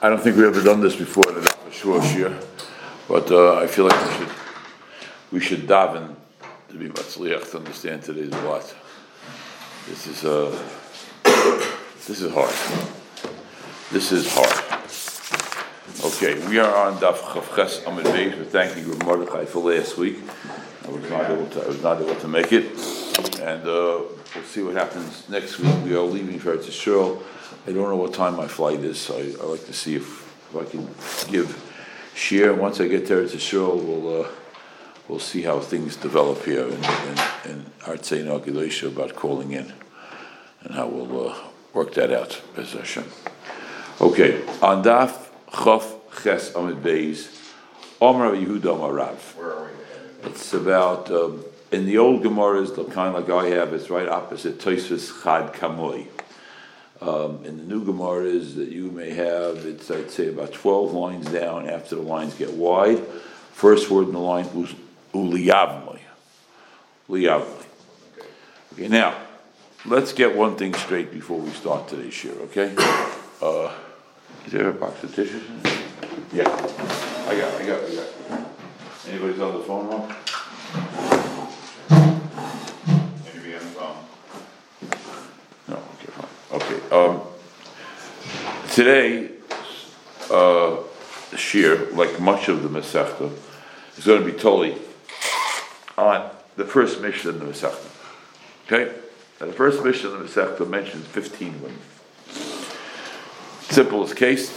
I don't think we've ever done this before the for sure year, but uh, I feel like we should we should daven to be matzliach to understand today's what. This is uh, this is hard. This is hard. Okay, we are on Daf Chavches Amid Beis. We're thanking Rav Mordechai for last week. I was not able to, I was not able to make it, and uh, we'll see what happens next week. We are leaving for Eretz Yisrael. I don't know what time my flight is, so I, I like to see if, if I can give share. Once I get there to show, we'll uh, we'll see how things develop here in in, in Artsei Nagilesha about calling in, and how we'll uh, work that out. Okay, on Daf Chof Ches Amid Beis, Omer Yehuda Amarav. Where are we? It's about um, in the old Gemaras, the kind like I have, it's right opposite Tosfos Chad Kamoi. Um, in the new Gemaras that you may have, it's I'd say about twelve lines down. After the lines get wide, first word in the line was uliyavmoi. Uliyavmoi. Okay, now let's get one thing straight before we start today's share. Okay. Uh, is there a box of tissues? Yeah, I got, I got, I got. Anybody's on the phone? Maybe on the phone. No, okay, fine. Okay, um, today, uh, Shir, like much of the Masechta, is gonna be totally on the first mission of the Masechta. Okay? Now, the first mission of the Masechta mentions fifteen women. Simplest case,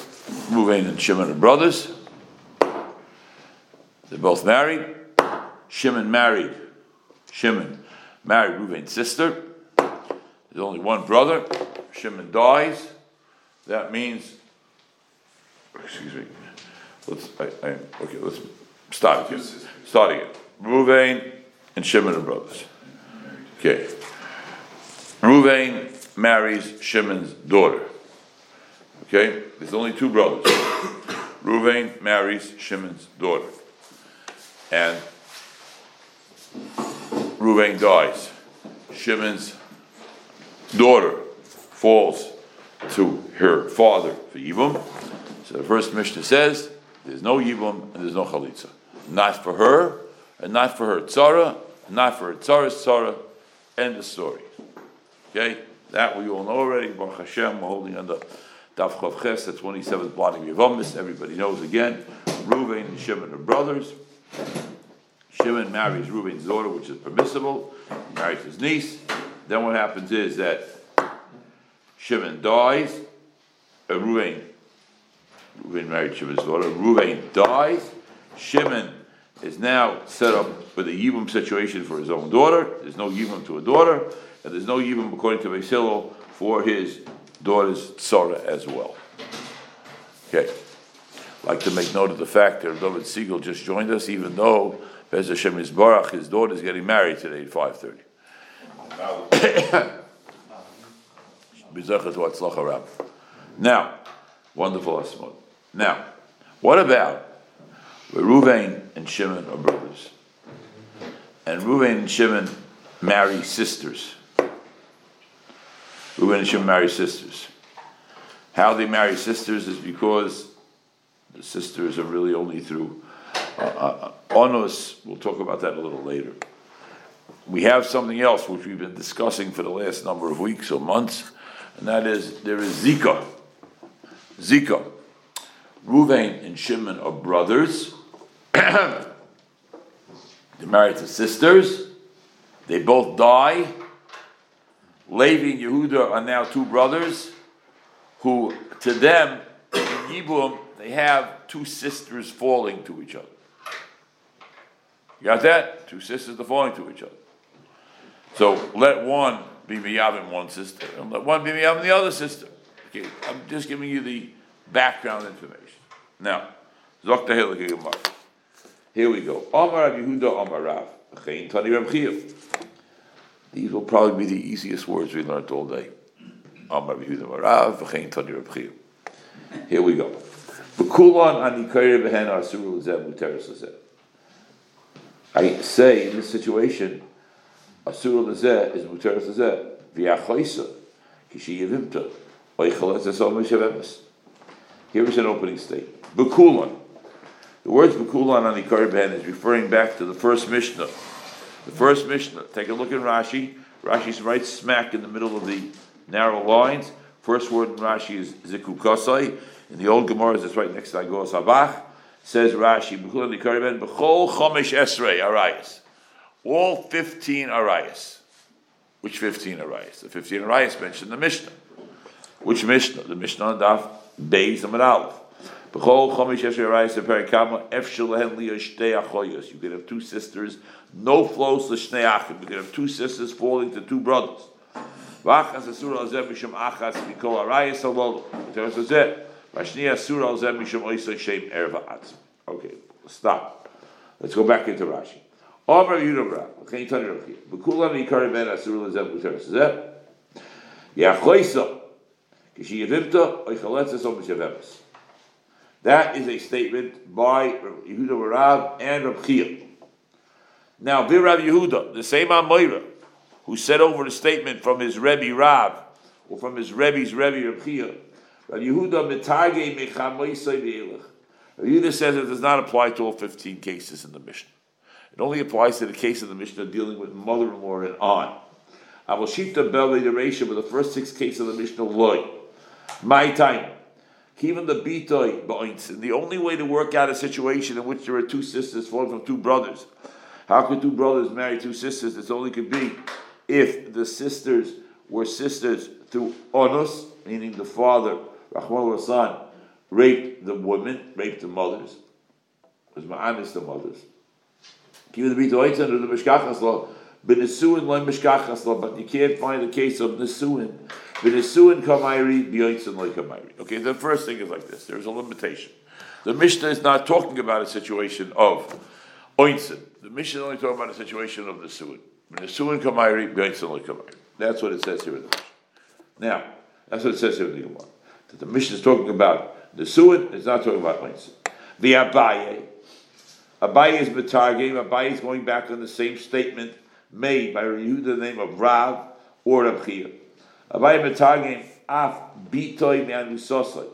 Ruvain and Shimon are brothers. They're both married. Shimon married. Shimon married Ruvain's sister. There's only one brother. Shimon dies. That means, excuse me. Let's. I, I, okay. Let's start again. Start again. Ruvain and Shimon are brothers. Okay. Ruvain marries Shimon's daughter. Okay. There's only two brothers. Ruvain marries Shimon's daughter, and Ruvain dies. Shimon's daughter falls to her father for Yibum. So the first Mishnah says there's no Yibum and there's no Chalitza. Not for her, and not for her Tzara, not for her Tzara's Tzara. End of story. Okay? That we all know already. Baruch Hashem, we're holding on the Daf Chav Ches, the 27th blotting Yevamis. Everybody knows again. Ruvain and Shimon are brothers. Shimon marries Reuben's daughter, which is permissible. He marries his niece. Then what happens is that Shimon dies. Reuben, Reuben married Shimon's daughter. Reuben dies. Shimon is now set up with a Yibum situation for his own daughter. There's no Yibum to a daughter, and there's no Yibum, according to Basil, for his daughter's Tzara as well. Okay. Like to make note of the fact that David Siegel just joined us, even though Bez Hashem is Barach, his daughter is getting married today at 5.30. V'atzlacha Rab. Now, wonderful Asmod. Now, what about where Ruvain and Shimon are brothers? And Ruvain and Shimon marry sisters. Ruvain and Shimon marry sisters. How they marry sisters is because the sisters are really only through uh, uh, onus. We'll talk about that a little later. We have something else which we've been discussing for the last number of weeks or months, and that is there is Zika. Zika. Ruvain and Shimon are brothers. They're married to sisters. They both die. Levi and Yehuda are now two brothers who, to them, in Yibum, they have two sisters falling to each other. You got that? Two sisters are falling to each other. So let one one and let one be Miyavim the other sister. Okay, I'm just giving you the background information. Now, Zok. Here we go. Rav Yehuda Amar Rav. These will probably be the easiest words we learned all day. Rav Yehuda Amar Rav. Here we go. I say in this situation, asur l'zeh is l'zeh. V'yachoisa. Kishi yivimta. Oichel es esom mishavemes. Here is an opening statement. Bekulan. The words Bekulan on the Korban is referring back to the first Mishnah. The first Mishnah. Take a look at Rashi. Rashi's right smack in the middle of the narrow lines. First word in Rashi is Zikukosai. In the old Gemara, it's right next to Agos Habach. Says Rashi, Bekulan the Korban, Bechol Chomish Esrei Arayas. All 15 Arayas. Which 15 Arayas? The 15 Arayas mentioned the Mishnah. Which Mishnah? The Mishnah on Daf Beis Amad Aleph. You could have two sisters, no flows l'shnei achim. You could have two sisters falling to two brothers. Okay, stop. Let's go back into Rashi. You here. B'kulam yikari ben asur. Kishi oichaletzes om mishavemes. That is a statement by Yehuda Rav and Rab Chia. Now, Rav Yehuda, the same Amoira, who said over the statement from his Rebbe Rav, or from his Rebbe's Rebbe Rab Chia, Rav Yehuda mitage mechamoisai. Rav Yehuda says it does not apply to all 15 cases in the Mishnah. It only applies to the case of the Mishnah dealing with mother-in-law and on. Avoshita bel the ratio, but the first six cases of the Mishnah loy. My time. Even the bitoy ba'oints. The only way to work out a situation in which there are two sisters falling from two brothers. How could two brothers marry two sisters? This only could be if the sisters were sisters through onus, meaning the father, Rahman son, raped the women, raped the mothers. because Was ma'anis the mothers. Even the bitoy under the mishkachas law, but nesuin loy mishkachas law, but you can't find a case of nesuin V'nesuin kamayri, b'yoitzin loy kamayri. Okay, the first thing is like this. There's a limitation. The Mishnah is not talking about a situation of ointzin. The Mishnah is only talking about a situation of the suin. V'nesuin kamayri, b'yoitzin loy kamayri. That's what it says here in the Mishnah. Now, that's what it says here in the Gemara. That the Mishnah is talking about the suin, it's not talking about ointzin. The Abaye, Abaye is Betargim, Abaye is going back on the same statement made by Yehuda, the name of Rav or Rabchir. Abaye betagim af bitoy me'anusosay.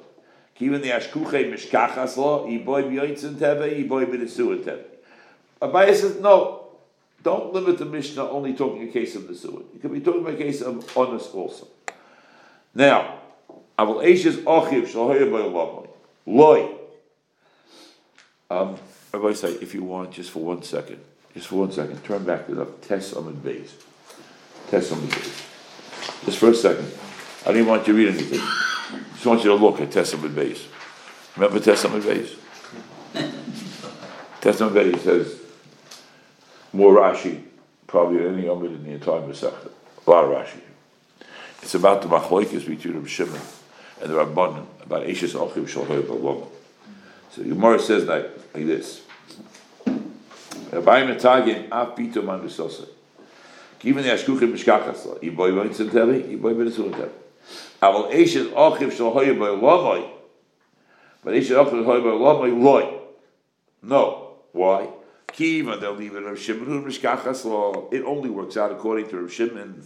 Even the ashkuche mishkachas lo, iboy b'yoitzin teve, iboy b'nesuin teve. Abaye says, no, don't limit the Mishnah only talking a case of the suin. You could be talking about a case of honest also. Now, avol eishes ochiv shaloya b'yolamoy. Loy. Um, Rabbi say, if you want, just for one second, just for one second, turn back to the Tess Amid Beis. Tess Amid Beis. Just for a second. I don't want you to read anything. Just want you to look at Testament base. Remember Testament base? Testament base says more Rashi probably than any other in the entire Masechta. A lot of Rashi. It's about the machloikis between Reb Shimon and the Rabbanon about Eishes Achiv Shalhoy Balom. So the Gemara says like, like this. Rabbi Metagim Af Pito Man B'Sosai. Even the Ashkuchim Mishkachas La. Iboy Bointzim Tevi, Iboy B'Nesulim Tevi. Aval Eishes Achiv Shalhoy Balom but Eishes Achiv Shalhoy Balom Loy. No. Why? Kiva, they'll leave it Rav Shimon Mishkachas law. It only works out according to Rav Shimon.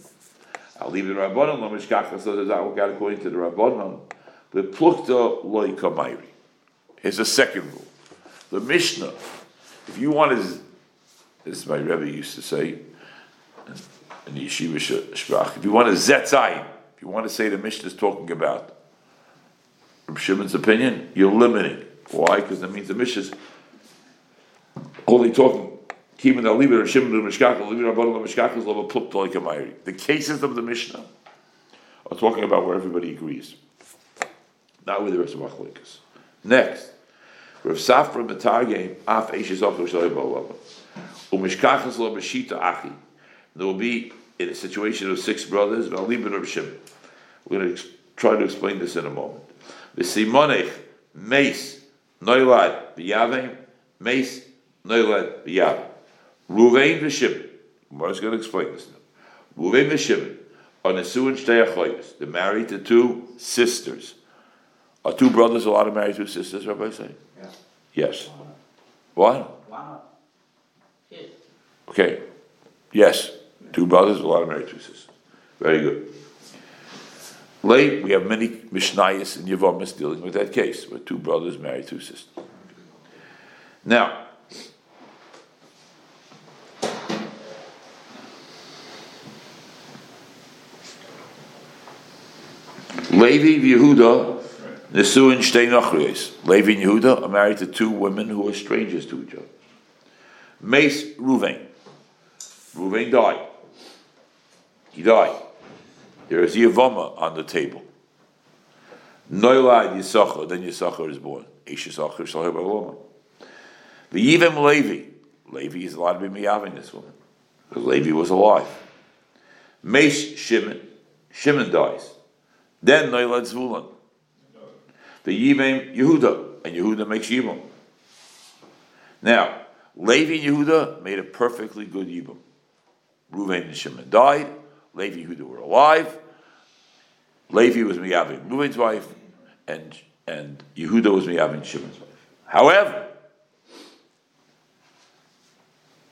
I'll leave it Rabbanon lo law. Does that work out according to the Rabbanon? But Plukta loy kamayri. Here's a second rule. The Mishnah, if you want to, is my Rebbe used to say, in Yeshiva Shprach, if you want to zetzayim, if you want to say the Mishnah is talking about Rav Shimon's opinion, you're limiting. Why? Because that means the Mishnah is only talking the cases of the Mishnah are talking about where everybody agrees, not with the rest of Achlikas. Next, Rav Safra Metargem Af Eishes Shalei Ba'olam Umishkachas Lo B'Shita Achi. There will be in a situation of six brothers. Leave it Rav Shimon. We're going to try to explain this in a moment. The Simonech Meis Noilad B'Yavim Meis Noilad B'Yavim. Ruvain v'Shimon. Gemara's going to explain this now. Ruvain v'Shimon are Nesuin Shtei Achoyos. They're married to two sisters. Are two brothers allowed to marry two sisters, Rabbi say? Yeah. Yes. What? Wow. Yes. Okay. Yes. Two brothers allowed to marry two sisters. Very good. Late, we have many Mishnayos and Yavamis dealing with that case, where two brothers marry two sisters. Now, Levi Yehuda, Nesuin Shtei Nachriyos. Levi and Yehuda are married to two women who are strangers to each other. Mace Ruvain. Ruvain died. He died. There is Yavama on the table. Noilad Yisachar, then Yisachar is born. Ish Yisachar Shalher The V'yivim Levi. Levi is allowed to be miyaving this woman. Because Levi was alive. Mace Shimon. Shimon dies. Then Noilad Zvulun. The Yivim Yehuda, and Yehuda makes Yibam. Now, Levi and Yehuda made a perfectly good Yibam. Reuven and Shimon died. Levi and Yehuda were alive. Levi was Miyavin Reuven's wife, and and Yehuda was Miyavin Shimon's wife. However,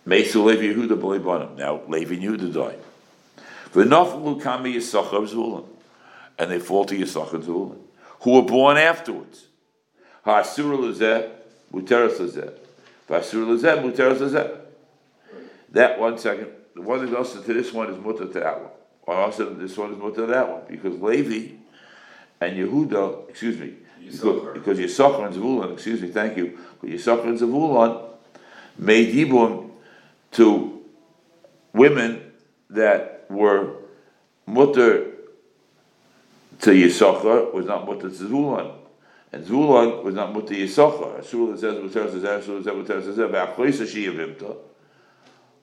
Mesu Levi Yehuda B'leibanim. Now Levi and Yehuda died. V'naflu kami Yisachar Zulun, and they fall to Yisachar Zulun, who were born afterwards. Ha'asur lezeh, muteras lezeh. V'asur lezeh, muteras lezeh. That one second, the one that goes to this one is mutter to that one. Or also this one is mutter to that one. Because Levi and Yehuda, excuse me, because, Yisachar. because Yisachar and Zavulon, excuse me, thank you, because Yisachar and Zavulon made Yibum to women that were mutter to Yisachar was not mutter to Zvulon. And Zvulon was not mutter to Yisachar. Asur says, mutter says, Asur says, mutter says, V'achloisa sheyavimta,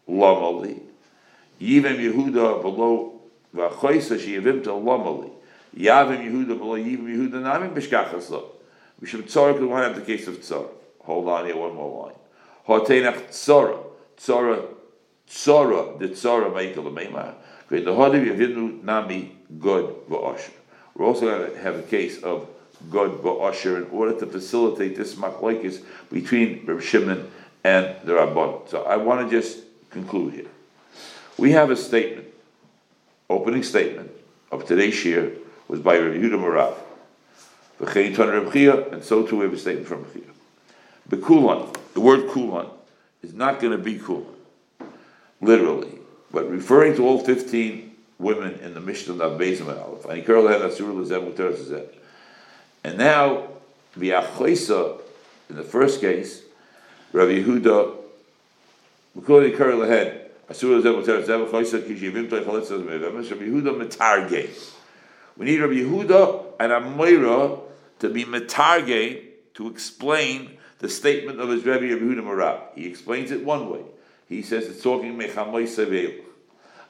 lamali. Yivim Yehuda below, V'achloisa sheyavimta, lamali. Yavim Yehuda below, Yivim Yehuda namim b'shkachas lo. We should because we want to have the case of tzara. Hold on here, one more line. Hoteinach tzara. Tzara, tzara, the tzara meikel l'meimah. Great, the hodiv yavinu nami god v'osher. We're also going to have a case of God Ba'asher in order to facilitate this machlokes between Reb Shimon and the Rabban. So I want to just conclude here. We have a statement, opening statement of today's shir was by Reb Yehuda Marav. And so too we have a statement from Chia. Bekulan, the word kulan is not going to be kulan, literally, but referring to all 15 women in the Mishnah of Bezim and Aleph. And he curled had Asur Zeh. And now, V'achoisa, in the first case, Rabbi Yehuda, B'kol Yikar Lehed, Asur Lezeh Muter Zeh, V'choisa Kish Yivim Toy Chaletz Zeh Mevemes, Rabbi Yehuda. We need Rabbi Yehuda and Amoira to be Metarge to explain the statement of his Rabbi Rabbi Yehuda Marab. He explains it one way. He says it's talking Mechamoy Sevel.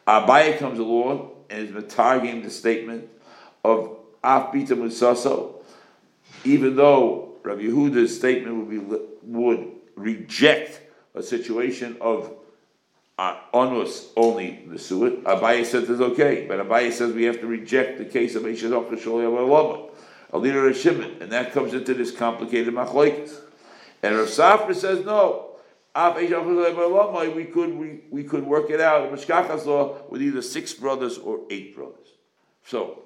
Abaye comes along and is metargim the statement of Af Bita Musaso, even though Rabbi Yehuda's statement would be would reject a situation of uh, onus only the suit. Abaye says it's okay, but Abaye says we have to reject the case of Eishadok Sholi a leader of Shimon, and that comes into this complicated machlokes. And Rav Safra says no. We could we, we could work it out. Mishkachas law with either six brothers or eight brothers. So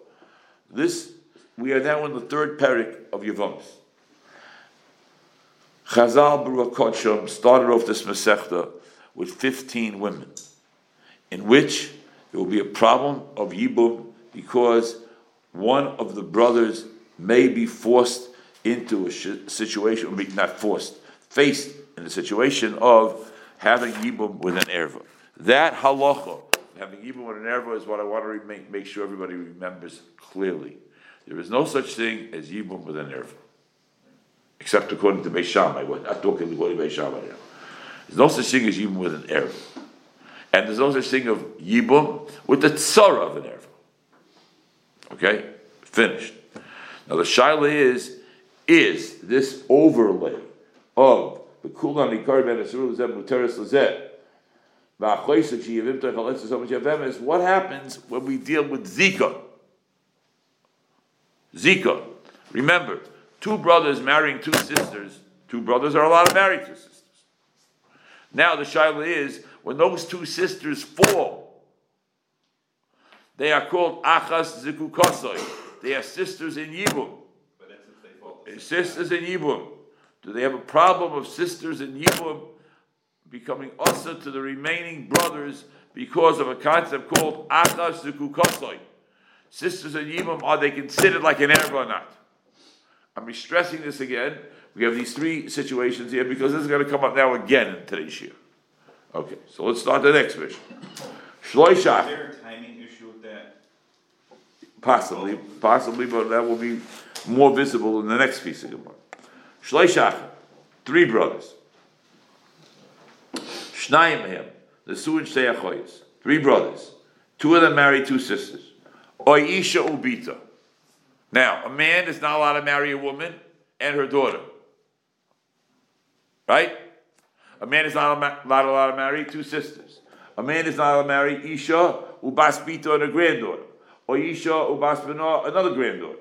this we are now in the third parak of Yevamos. Chazal Baruch started off this Masechta with 15 women, in which there will be a problem of Yibum because one of the brothers may be forced into a situation, not forced, faced in the situation of having Yibum with an erva. That halacha, having Yibum with an erva, is what I want to make, make sure everybody remembers clearly. There is no such thing as Yibum with an erva except according to Beis Shammai. We're not talking according to Beis Shammai now. There's no such thing as Yibum with an Erev. And there's no such thing of Yibum with the Tzara of an Erev. Okay? Finished. Now the Shaila is, is this overlay of the Kulan Ikar Ben Asur Lezeh Muteris Lezeh what happens when we deal with Zika? Zika. Remember, two brothers marrying two sisters, two brothers are allowed to marry two sisters. Now the shaila is when those two sisters fall, they are called achas zikukosoi. they are sisters in Yibum. But that's if they fall. Sisters in Yibum. Do they have a problem of sisters in Yibum becoming usher to the remaining brothers because of a concept called Achas Zukukosoi? Sisters in Yibum, are they considered like an Arab or not? I'm stressing this again. We have these three situations here because this is going to come up now again in today's year. Okay, so let's start the next mission. Is Shloishach, there a timing issue with that? possibly, possibly, but that will be more visible in the next piece of Gemara. Shloishach, three brothers. Shnayim him, the Suin Shteyachoyes, three brothers. Two of them married two sisters. Oisha Ubita. Now, a man is not allowed to marry a woman and her daughter. Right? A man is not allowed allowed to marry two sisters. A man is not allowed to marry Isha, Ubas Bita, and a granddaughter. Or Isha, Ubas another granddaughter.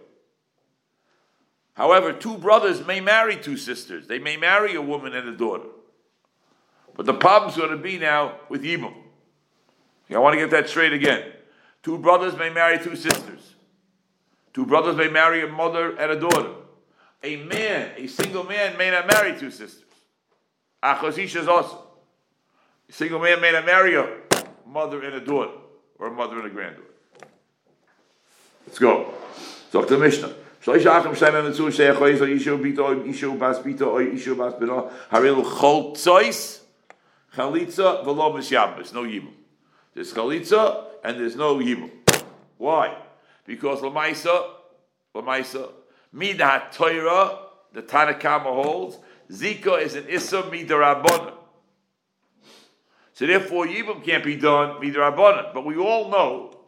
However, two brothers may marry two sisters. They may marry a woman and a daughter. But the problem's going to be now with Yibum. I want to get that straight again. Two brothers may marry two sisters. Two brothers may marry a mother and a daughter. A man, a single man, may not marry two sisters. Achosisha is also. A single man may not marry a mother and a daughter, or a mother and a granddaughter. Let's go. So the Mishnah. Shloish achim shem and tzu shei choyz o ishu bito bas bito bas bino chol tzois chalitza v'lo no yibum. There's chalitza and there's no yibum. Why? Because lamaisa lamaisa midah Torah the Tanakama holds zika is an issa midarabona. So therefore yibum can't be done midarabona. But we all know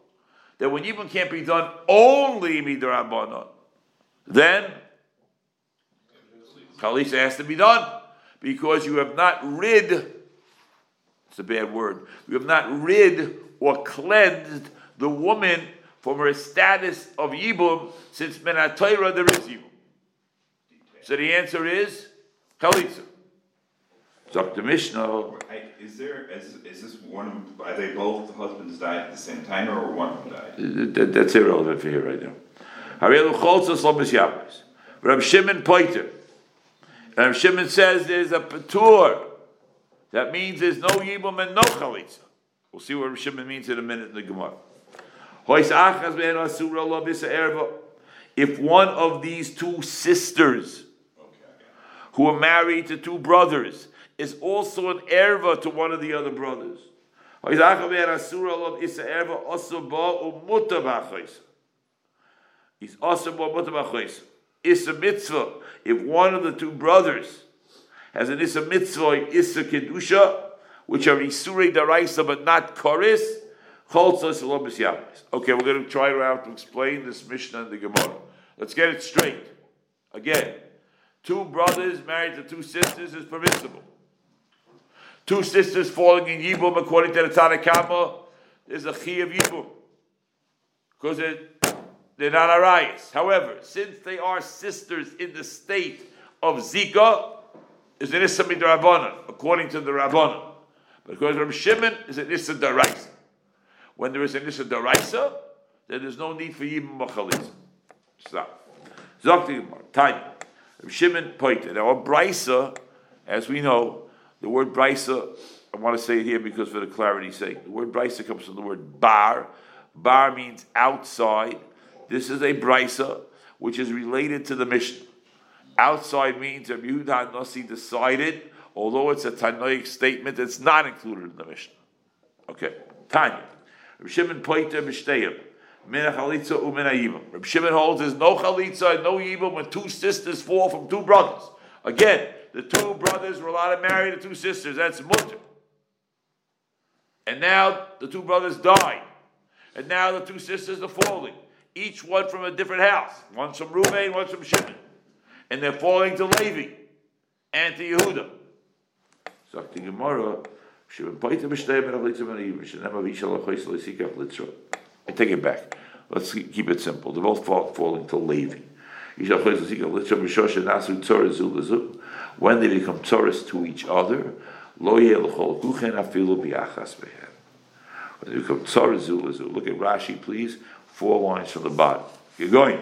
that when yibum can't be done only midarabona, then Kalisa has to be done because you have not rid, it's a bad word, you have not rid or cleansed the woman from her status of Yibum since Menatayra there is Yibum. So the answer is Kalisa. Dr. Mishnah, Is there, is, is this one, are they both, the husbands died at the same time or one of them died? that, that's irrelevant for here right now. Harelu Cholza Slomis Yabes. Rab Shimon Poiter. Rab Shimon says there's a patur. That means there's no Yibum and no Chalitza. We'll see what Rab Shimon means in a minute in the Gemara. If one of these two sisters who are married to two brothers is also an erva to one of the other brothers. He's also mutabachos. Issa mitzvah. If one of the two brothers has an issa mitzvah, issa kedusha, which are isurei daraisa but not koris. Okay, we're going to try around to explain this Mishnah and the Gemara. Let's get it straight. Again, two brothers married to two sisters is permissible. Two sisters falling in Yibum according to the Tanakhama, there's a chi of Yibum. Because it they're not Arias. However, since they are sisters in the state of Zika, is an Issa Midrabanan, according to the Rabbanan. Because Rabbi Shimon is an Issa Daraisa. When there is an Issa Daraisa, then there's no need for Yibam Machalitza. Stop. Zokti Gemara, Tanya. Rabbi Shimon pointed. Now, a Brisa, as we know, the word Brisa, I want to say it here because for the clarity's sake, the word Brisa comes from the word bar. Bar means outside. This is a brisa which is related to the Mishnah. Outside means Rabbi Yehuda Nasi decided, although it's a Tanoic statement, it's not included in the Mishnah. Okay, Tanya. Rabbi Shimon Poiter Mishteyim. Min chalitza umin ha'yibam. Rabbi Shimon holds there's no chalitza and no yibam when two sisters fall from two brothers. Again, the two brothers were allowed to marry the two sisters. That's mutter. And now the two brothers died. And now the two sisters are falling each one from a different house. One's from Reuben, one's from Shimon. And they're falling to Levi and to Yehuda. So the Gemara, I take it back. Let's keep it simple. They're both fall, falling to Levi. When they become Taurus to each other, when they become Taurus, look at Rashi, please four lines from the bottom. You're going.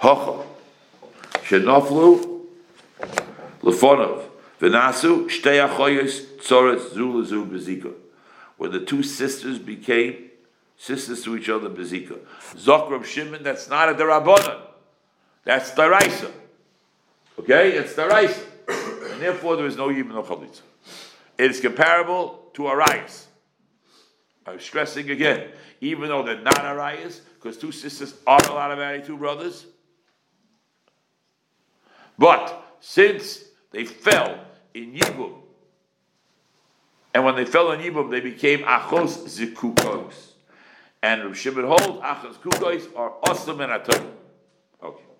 Hocha. Shenoflu lefonov. V'nasu shtei achoyes tzoretz zu lezu bezika. When the two sisters became sisters to each other bezika. Zokrab Shimon, that's not a derabanan. That's deraisa. Okay, it's deraisa, and therefore there is no yibn no. It is comparable to arayas. I'm stressing again, even though they're not arayas, because two sisters are allowed to marry two brothers. But since they fell in Yibum, and when they fell in Yibum, they became achos zikukos. And Rav Shimon holds achos kukos are awesome and. Okay.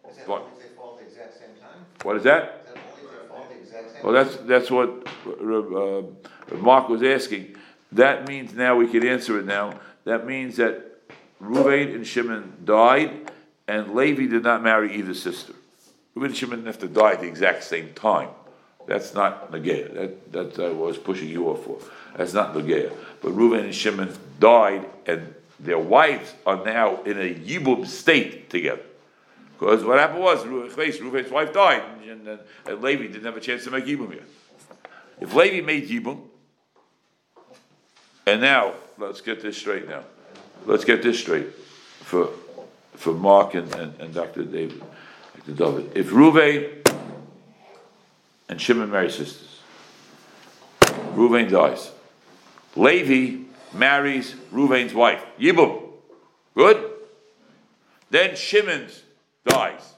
Is that if they fall at the exact same time? What is that? Is that only if they fall at the exact same? Well, that's, that's what uh, Mark was asking. That means now, we can answer it now, that means that Ruvain and Shimon died, and Levi did not marry either sister. Ruvain and Shimon have to die at the exact same time. That's not Nagaya, that, that I was pushing you off for. That's not Nagaya. But Ruvain and Shimon died, and their wives are now in a Yibum state together. Because what happened was, Reuven's wife died, and, and, and Levi didn't have a chance to make Yibum yet. If Levi made Yibum, and now, let's get this straight now. Let's get this straight for, for Mark and, and, and Dr. David, Dr. David. If Reuven and Shimon marry sisters, Reuven dies. Levi marries Reuven's wife, Yibum. Good? Then Shimon's dies.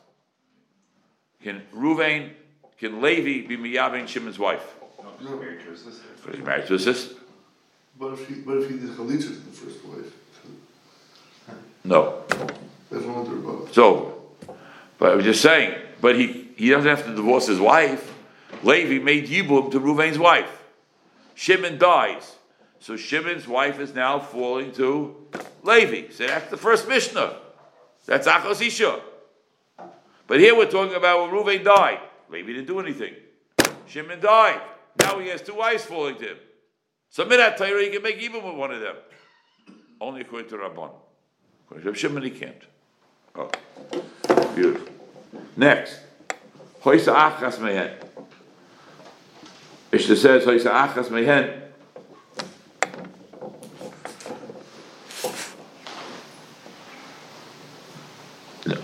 Can Reuven, can Levi be Miyavin Shimon's wife? No, he's married to his sister. But he's married to a sister? But if he, but if he did chalitza to the first wife, No. that's one they're above. It's over. But I was just saying, but he, he doesn't have to divorce his wife. Levi made Yibum to Ruvain's wife. Shimon dies. So Shimon's wife is now falling to Levi. So that's the first Mishnah. That's Achos Isha. But here we're talking about when Ruvain died. Levi didn't do anything. Shimon died. Now he has two wives falling to him. So Midat Torah, you can make even with one of them. Only according to Rabban. According to Shimon, he can't. Oh, beautiful. Next, Hoysa Achas Mehen. Ishta says Hoysa Achas Mehen.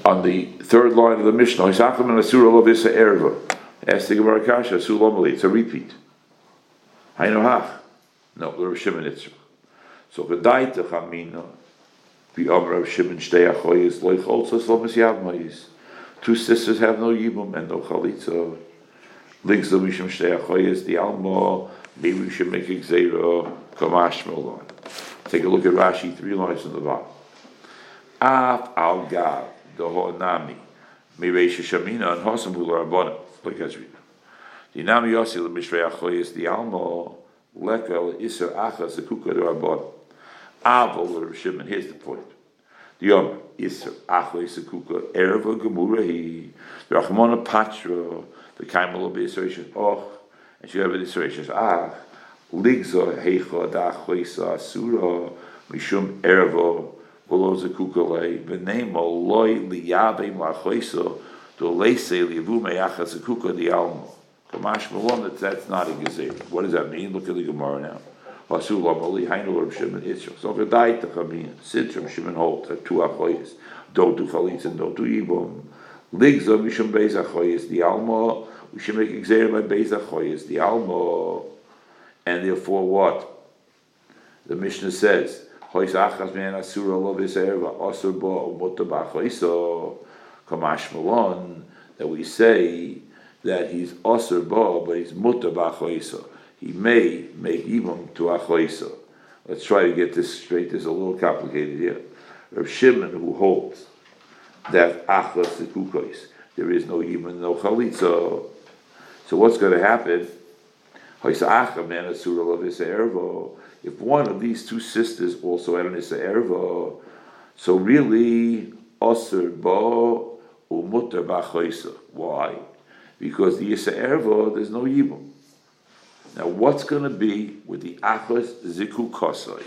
On the third line of the Mishnah, Achas Mehen Asura Lo Visa Erva. Ask the Gemara Kasha, Asu Lomali. It's a repeat. Hainu Hach. No, Reb Shimon Itzrach. So Gedaita Chamina. The Amr of Shimon Shtei Achoyes Loich also Yavmayis. Two sisters have no Yibum and no Chalitza. Links the Mishim Shtei Achoyes, the Alma, maybe we should make a Gzeira, Kamash Melon. Take a look at Rashi, three lines in the bottom. Af al Gav, the Honami, Mireisha Shamina, and Hosam Hula Rabbanim. Look at Nami Yossi, the Mishrei Achoyes, the Alma, Lekel, Isser Achas, the Kuka, the Rabbanim. Aval Rav Shimon. Here's the point. The Yom Isser Achle Sekuka Erva Gemura He the Rachmona Patra the Kaimel Beisration Och and she have Beisration Ah Ligza Heicha Da Achlesa Asura Mishum Erva Volo Sekuka Le Benemo Loi Liyabe Machlesa Do Leise Liyavu Meyacha Sekuka Di Almo Kamash Malon that that's not a gezer. What does that mean? Look at the Gemara now. Vasul Amali Hainu Reb Shimon Israel. So Reb Shimon that two achoyes don't do chalitz and don't do yibum. Ligza Mishum Beis Achoyes the Alma. We should make exer by Beis Achoyes the Alma. And therefore, what the Mishnah says. Hois achas man asura lo viserva asur bo muta b'achoiso kamash malon that we say that he's asur bo but he's muta b'achoiso he may make ibum to achoiso. Let's try to get this straight. This is a little complicated here. Rav Shimon, who holds that achos sekukois, there is no ibum, no chalitza. So what's going to happen? If one of these two sisters also had an Erva, so really, Osir Umutter Bachoisa. Why? Because the Issa there's no Yibum. Now, what's going to be with the Achos Ziku Kosai?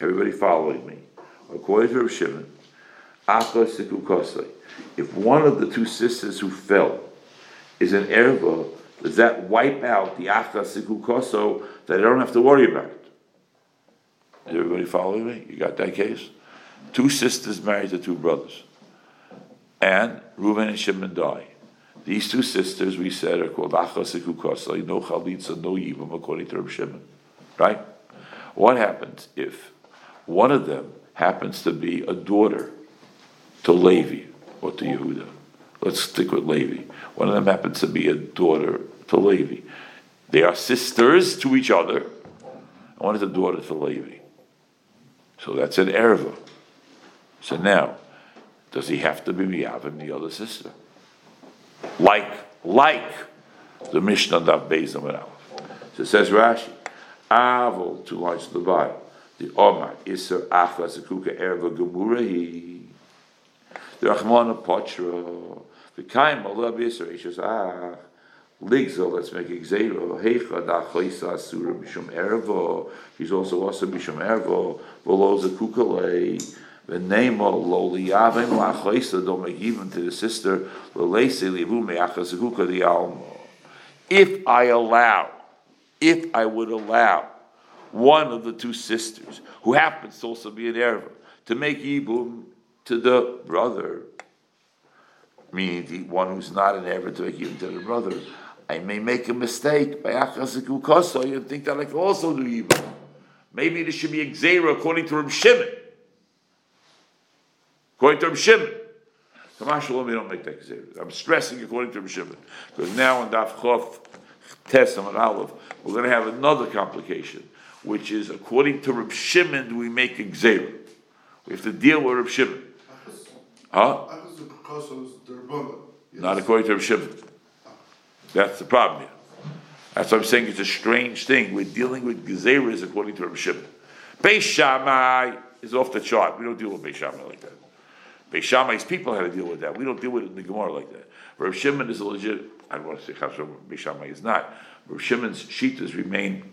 Everybody following me? According to Rav Shimon, Acha Sikukosai. If one of the two sisters who fell is an erva, does that wipe out the Acha Sikukoso that I don't have to worry about it? Is everybody following me? You got that case? Two sisters married to two brothers. And Reuben and Shimon die. These two sisters, we said, are called Achas Sikukosai, no Chalitza, no Yivam, according to Reb Shimon. Right? What happens if one of them happens to be a daughter to Levi or to Yehuda? Let's stick with Levi. One of them happens to be a daughter to Levi. They are sisters to each other. and One is a daughter to Levi. So that's an erva. So now, does he have to be Miyavim the other sister? Like, like the Mishnah Daf Beis Aleph. So it says Rashi, Avol, to the bottom. The Omar, Isser Achla Zekuka Erva Gemurahi. The Rachmana Potra. The Kaim Allah Isser Ishes Ach. Ligzel, let's make it Gzeiro. Heicha da Choisa Asura Mishum Ervo. He's also also Mishum Ervo. Volo Zekuka Don't make even to the sister. If I allow, if I would allow one of the two sisters, who happens to also be an erva, to make yibum to the brother, meaning the one who's not an erva to make yibum to the brother, I may make a mistake by achasakukoso, you think that I can also do yibum. Maybe this should be a gzera according to Reb Shimon. According to Reb Shimon. We don't make that gzera. I'm stressing according to Reb Shimon. Because now in Daf Chof, Tesam and Aleph, we're going to have another complication, which is according to Reb Shimon, do we make a gzera? We have to deal with Reb Shimon. Huh? Achas Sikukosai is their brother. Not according to Reb Shimon. That's the problem here. That's what I'm saying. It's a strange thing. We're dealing with gezeras according to Reb Shimon. Beis Shammai is off the chart. We don't deal with Beis Shammai like that. Beis Shammai's people had to deal with that. We don't deal with it in the Gemara like that. Reb Shimon is a legit. I don't want to say Chasam. Beis Shammai is not. Reb Shimon's shitas remain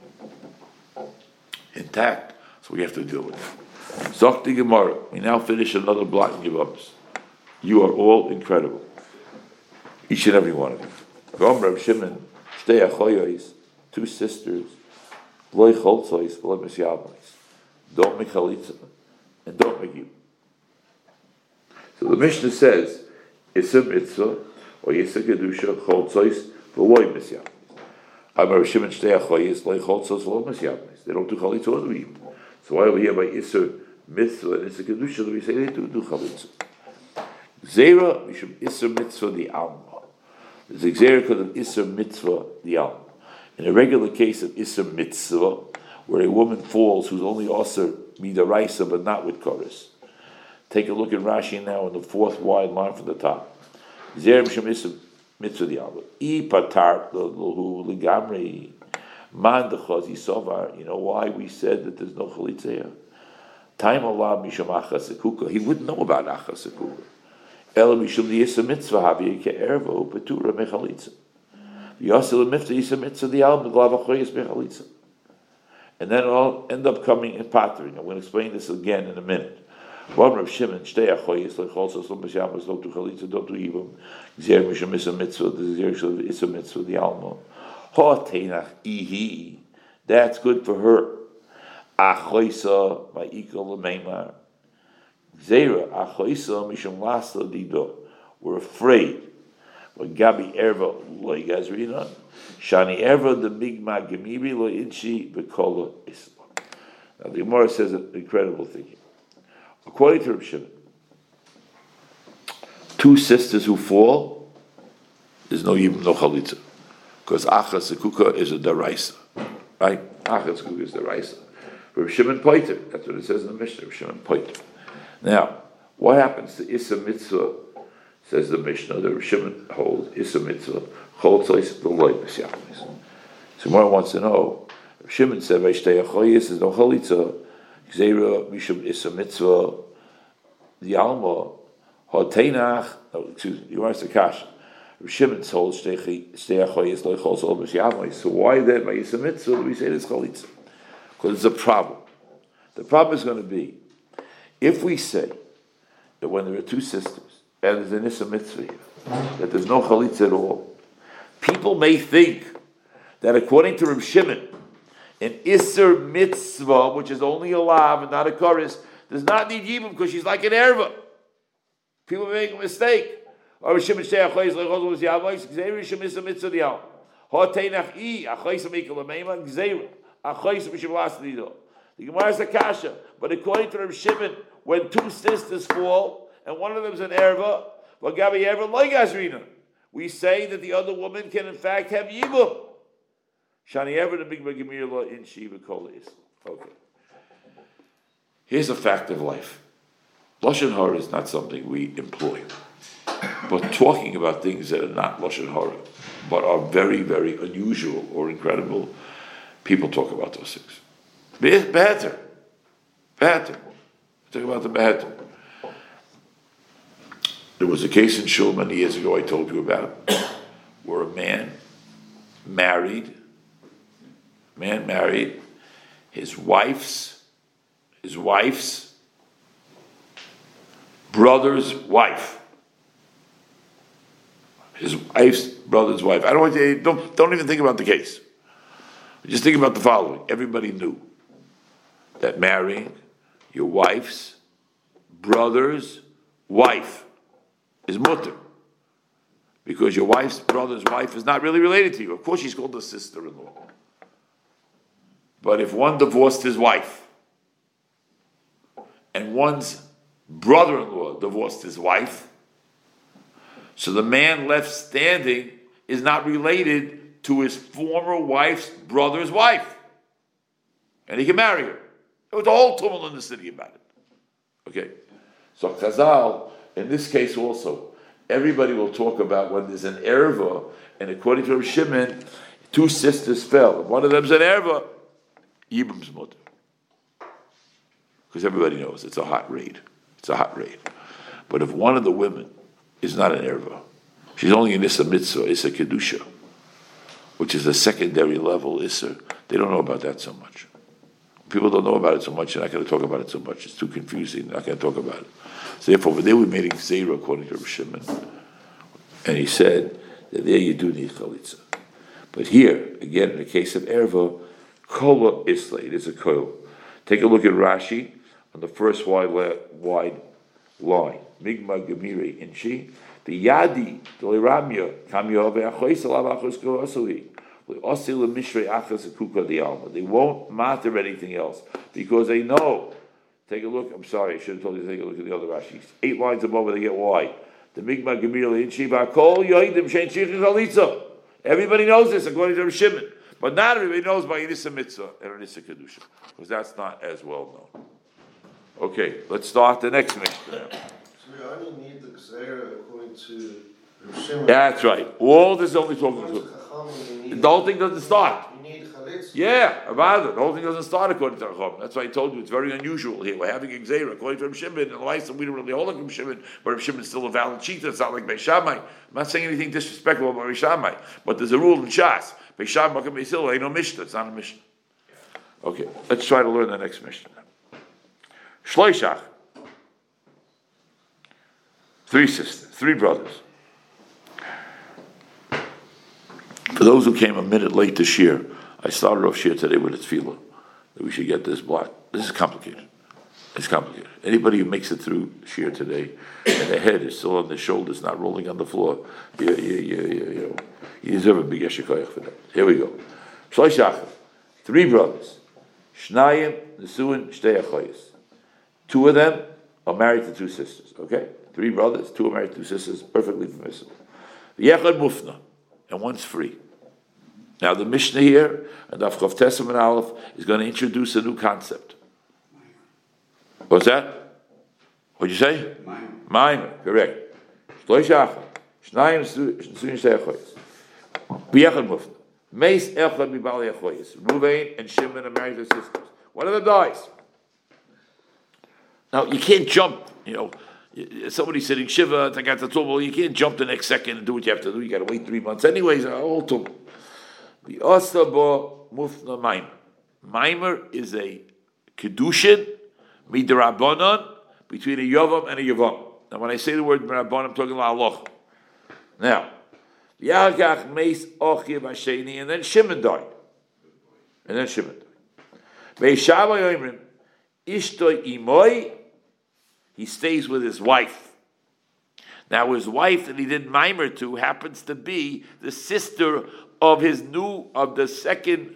intact, so we have to deal with that. Zokti Gemara. We now finish another block in Yevamos. You are all incredible. Each and every one of you. Gom Reb Shimon, Shtei Achoyos, two sisters, Loy Choltzois, Loy Mesyavos. Don't make chalitza, and don't make you. So the Mishnah says, Issa mitzvah, or Yisa kedusha, Choltzois, V'loy Mesyavos. Amar Reb Shimon, Shtei Achoyos, Loy Choltzois, Loy Mesyavos. They don't do chalitza or you. So why over here by Issa mitzvah and Issa kedusha, do we say they do do chalitza? Zera, Mishum Issa mitzvah, the Alma. There's a Xer because of Isser Mitzvah Yam. In a regular case of Isser Mitzvah, where a woman falls who's only Osir Midaraisa but not with chorus. Take a look at Rashi now in the fourth wide line from the top. Mishum Mitzvah patar lahu ligamri. Man dechazi sovar. You know why we said that there's no chalitza? Time Allah. He wouldn't know about mishum the mitzvah ke'ervo petura. And then it'll end up coming in pattering. I'm going to explain this again in a minute. One Rav Shimon, shtei achoyis lecholsos lo mishamas lo tu chalitza do tu ibum gzer mishum yisa mitzvah the gzer shel yisa mitzvah the alma. Ha teinach ihi. That's good for her. Achoysa ikol lemeimar. Zera achoisa mishum lasa dido. We're afraid. When Gabi erva lo yigazrina, shani erva the migma gemiri lo inchi bekola islam. Now the Gemara says an incredible thing here. According to Reb Shimon, two sisters who fall, there's no yibum no chalitza, because achas sekuka is a daraisa, right? Achas sekuka is daraisa. Reb Shimon poiter. That's what it says in the Mishnah. Reb Shimon poiter. Now, what happens to Issa Mitzvah, says the Mishnah, the Shimon holds, Issa Mitzvah, Choltzois, the Loy Mesyamis. So Mara wants to know, Shimon said, Vaishtei Achoyis is no Chalitza, Gzeira, Mishum Issa Mitzvah, the Alma, Hoteinach, oh, excuse me, you want to Kash. Shimon holds Shtei Achoyis, Loy Choltzois, Mesyamis. So why then, by Issa Mitzvah, we say this Chalitza? Because it's a problem. The problem is going to be if we say that when there are two sisters and there's an Issa mitzvah here, that there's no chalitza at all, people may think that according to Reb an Isser mitzvah, which is only a lav and not a chorus, does not need yibum because she's like an erva. People make a mistake. Or Reb Shimon say, "Achoyz lechol was yavoyz, gzeir Rishim Issa mitzvah dial. Hoteinach i, achoyz amikal ameima, gzeir, achoyz mishim las nido. The Gemara is a kasha, but according to Reb Shimon, when two sisters fall and one of them is an erva, we say that the other woman can in fact have yibum. Shani ever the big Gemira in Shiva Kolis. Okay. Here's a fact of life. Lashon Hara is not something we employ. But talking about things that are not Lashon Hara, but are very, very unusual or incredible, people talk about those things. Better. Better. Talk about the better. There was a case in Shul many years ago I told you about, where a man married, man married his wife's, his wife's brother's wife. His wife's brother's wife. I don't want you, don't, don't even think about the case. Just think about the following. Everybody knew that marrying your wife's brother's wife is mutter. Because your wife's brother's wife is not really related to you. Of course, she's called a sister in law. But if one divorced his wife and one's brother in law divorced his wife, so the man left standing is not related to his former wife's brother's wife. And he can marry her. There was a whole tumult in the city about it. Okay. So Chazal, in this case also, everybody will talk about when there's an erva, and according to Shimon, two sisters fell. One of them's an erva, Yibam's mother. Because everybody knows it's a hot raid. It's a hot raid. But if one of the women is not an erva, she's only an Issa Mitzvah, Issa Kedusha, which is a secondary level Issa, they don't know about that so much. People don't know about it so much, they're not going to talk about it so much. It's too confusing, they're not going to talk about it. So therefore, over there we made Xera according to Shimon. And he said that there you do need chalitza. But here, again, in the case of Erva, kola isla, it is a koil. Take a look at Rashi on the first wide, wide line. Migma Gemiri Inchi. The Yadi, Doliramya, Kamyo Ve'achois Alav Achos Koasui. They won't matter anything else because they know. Take a look. I'm sorry, I should have told you to take a look at the other Rashi. Eight lines above, they get why. The Migma Gemir in Shiva Kol Yoidim Shein Chalitza. Everybody knows this according to Shimon, but not everybody knows by Inisa Mitzvah and Inisa Kedusha because that's not as well known. Okay, let's start the next Mishnah. So we only need the according to Shimon. That's right. All this is only talking to to. Chachamim, you need- The whole thing doesn't start. You need chalitza. Yeah, about it. The whole thing doesn't start according to Chacham. That's why I told you it's very unusual here. We're having Xera according to Reb Shimon, and the Laisa we don't really hold like Reb Shimon, but Reb Shimon's still a valid shitah. It's not like Beishamai. I'm not saying anything disrespectful about Beishamai, but there's a rule in Shas. Beishamai can be still ain't no Mishnah. It's not a Mishnah. Okay, let's try to learn the next Mishnah. Shloishach. Three sisters, three brothers. For those who came a minute late this year, I started off shir today with a tefillah that we should get this block. This is complicated. It's complicated. Anybody who makes it through shir today and the head is still on the shoulders, not rolling on the floor, you, you, you, you, you deserve a big yeshikoyach for that. Here we go. Shloishach, three brothers. Shnayim, Nesuin, Shteyachoyes. Two of them are married to two sisters, okay? Three brothers, two are married to two sisters, perfectly permissible. Yechad Mufna, and one's free. Now the Mishnah here, and Afchav Testament Aleph, is going to introduce a new concept. What's that? What'd you say? Mime. correct. Shloishach, Shnayim, Nesuin, Shtei Achoyes. Yechad Mufna. Meis Echad Mibali Achoyes. Ruvain and Shimon are married to sisters. One of them dies. Now you can't jump. You know, somebody sitting shiva, tumble. You can't jump the next second and do what you have to do. You got to wait three months. Anyways, uh, all tumble. The asaba mufna mimer. Mimer is a kedushin midrabanan between a yavam and a yavam. Now, when I say the word midrabanan, I'm talking about Allah. Now, Yagach meis Ochiv Hasheni, and then Shimon died. And then Shimon died. Ve'ishava yoimrim, Ishto imoy, he stays with his wife. Now, his wife that he did mimer to happens to be the sister of his new, of the second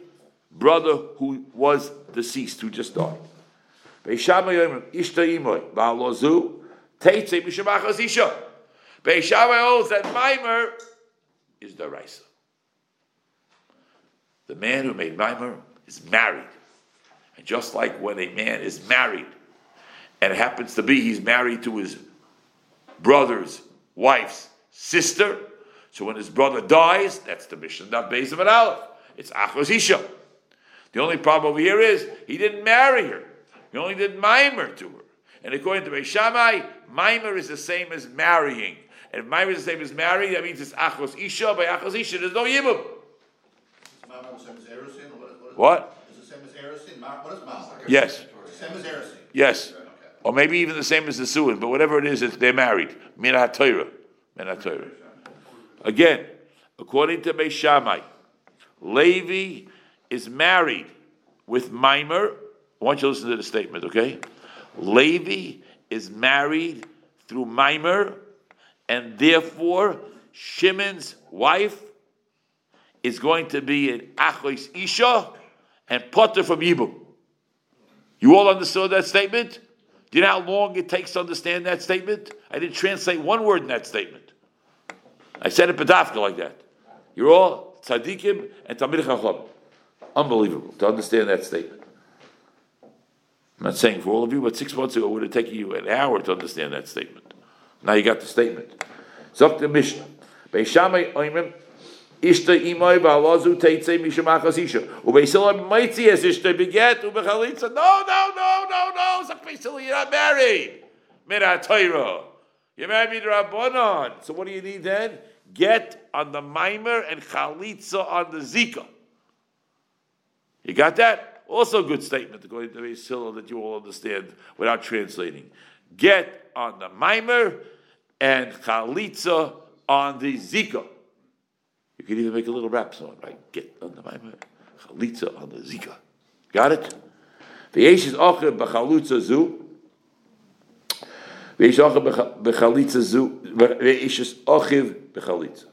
brother who was deceased, who just died. Ve'ishava yoimrim, Ishto imoy, Ba'alozu, Teitze Mishamachas Isha. Ve'ishava holds that mimer is the Raisa. The man who made Maimer is married. And just like when a man is married, and it happens to be he's married to his brother's wife's sister, so when his brother dies, that's the mission of Beis of an Aleph. It's Achos Isha. The only problem over here is he didn't marry her. He only did Maimer to her. And according to Beis Shammai, Maimer is the same as marrying. And if Maimer is the same as marrying, that means it's Achos Isha. By Achos Isha, there's no Yibum. Mama the same as Erosin, or what is, what is? What? Is the same as Erosin? Ma- What is Mama? Yes. Same as Erosin? Yes. Okay. Or maybe even the same as the Suin, but whatever it is, it's, they're married. Min HaTorah. Min HaTorah. Again, according to Beis Shammai, Levi is married with Mimer. I want you to listen to the statement, okay? Levi is married through Mimer, and therefore Shimon's wife is going to be an Achois Isha and Potter from Yibum. You all understood that statement? Do you know how long it takes to understand that statement? I didn't translate one word in that statement. I said it pedafka like that. You're all tzaddikim and tamid chacham. Unbelievable to understand that statement. I'm not saying for all of you, but six months ago it would have taken you an hour to understand that statement. Now you got the statement. Zok the Mishnah. Beishamay oimim ishta imoy ba'alazu teitzei mishum achas isha. Ishta beget ubechalitza. No, no, no, no, no. Zok Beisila, you're not married. Torah. You're married to Rabbanon. So what do you need then? Get on the mimer and chalitza on the zika. You got that? Also a good statement according to Beisila that you all understand without translating. Get on the mimer and chalitza on the zika. You could even make a little rap song, right? Get on the mimer, chalitza on the zika. Got it? The Eish is ocher b'chalutza zu. Veish ocher b'chalitza zu. Veish is ochiv b'chalitza.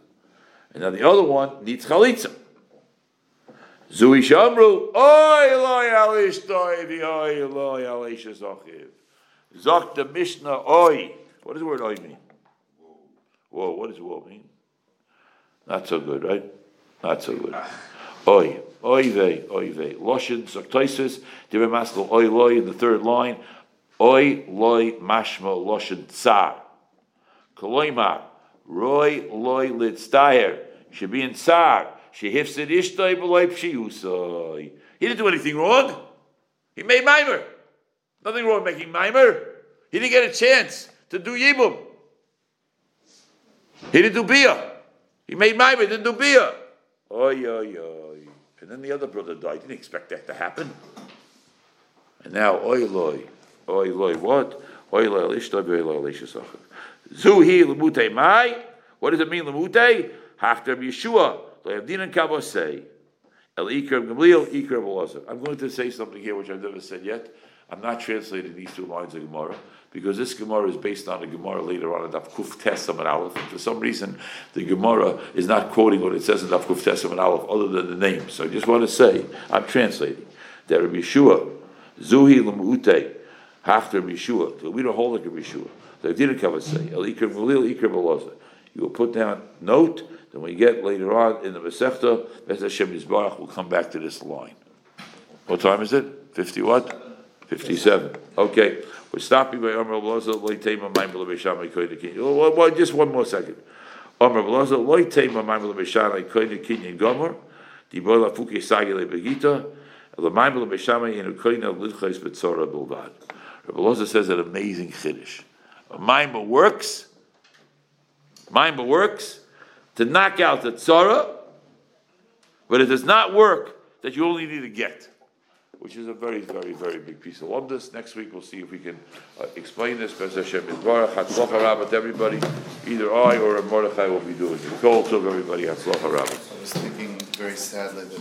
And now the other one needs chalitza. Zui shamru, oy loy alish toivi, oy loy alish zochiv. Zok the Mishnah, oy. What does the word oy mean? Whoa, what does whoa mean? Not so good, right? Not so good. Oy, oy vey, oy vey. Loshin, Zoktoisis, Divrei Maskal, oy loy in the third line. Oy loy mashma loshin tsar. Koloimar, roy loy litstayer. Should be in tsar. Shehifsid ishtoi b'loy pshiyusoi. He didn't do anything wrong. He made mimer. Nothing wrong making mimer. He didn't get a chance to do yibum. He didn't do bia. He made mimer, didn't do bia. Oy, oy, oy. And then the other brother died. Didn't expect that to happen. And now, oy, loy. Oy, loy, what? Oy, loy, lishtoi b'oy, loy, lishasacha. Zuhi lemute mai. What does it mean, lemute? Hafter Yeshua. I'm going to say something here which I've never said yet. I'm not translating these two lines of Gemara because this Gemara is based on a Gemara later on in Daf Kuf Tesam and Aleph. And for some reason, the Gemara is not quoting what it says in Daf Kuf Tesam and Aleph other than the name. So I just want to say, I'm translating that Rabbi Yeshua, Zuhi Lamute, Hafter Yeshua. We don't hold like Rabbi Yeshua. They didn't come and say, El Ikrim Galil, Ikrim Elaza. You will put down note then we get later on in the Masechta, Bez Hashem Yisbarach, we'll come back to this line. What time is it? 50 what? 57. Okay. We're stopping by Omer Blaza, Loy Tema, Maimel Besham, Koine Kinyan. Oh, just one more second. Omer Blaza, Loy Tema, Maimel Besham, Koine Kinyan Gomer, Dibola Fuki Sagile Begita, the Maimel Besham, in Koine Lidchais Betzora Bilvad. Rabbi Loza says an amazing Chiddush. A Maimel works, Maimel works, to knock out the tzara, but it does not work that you only need a get. which is a very, very, very big piece of lumdus. Next week, we'll see if we can uh, explain this. To everybody. Either I or Mordechai will be doing it. Kol Tov, everybody. I was thinking very sadly that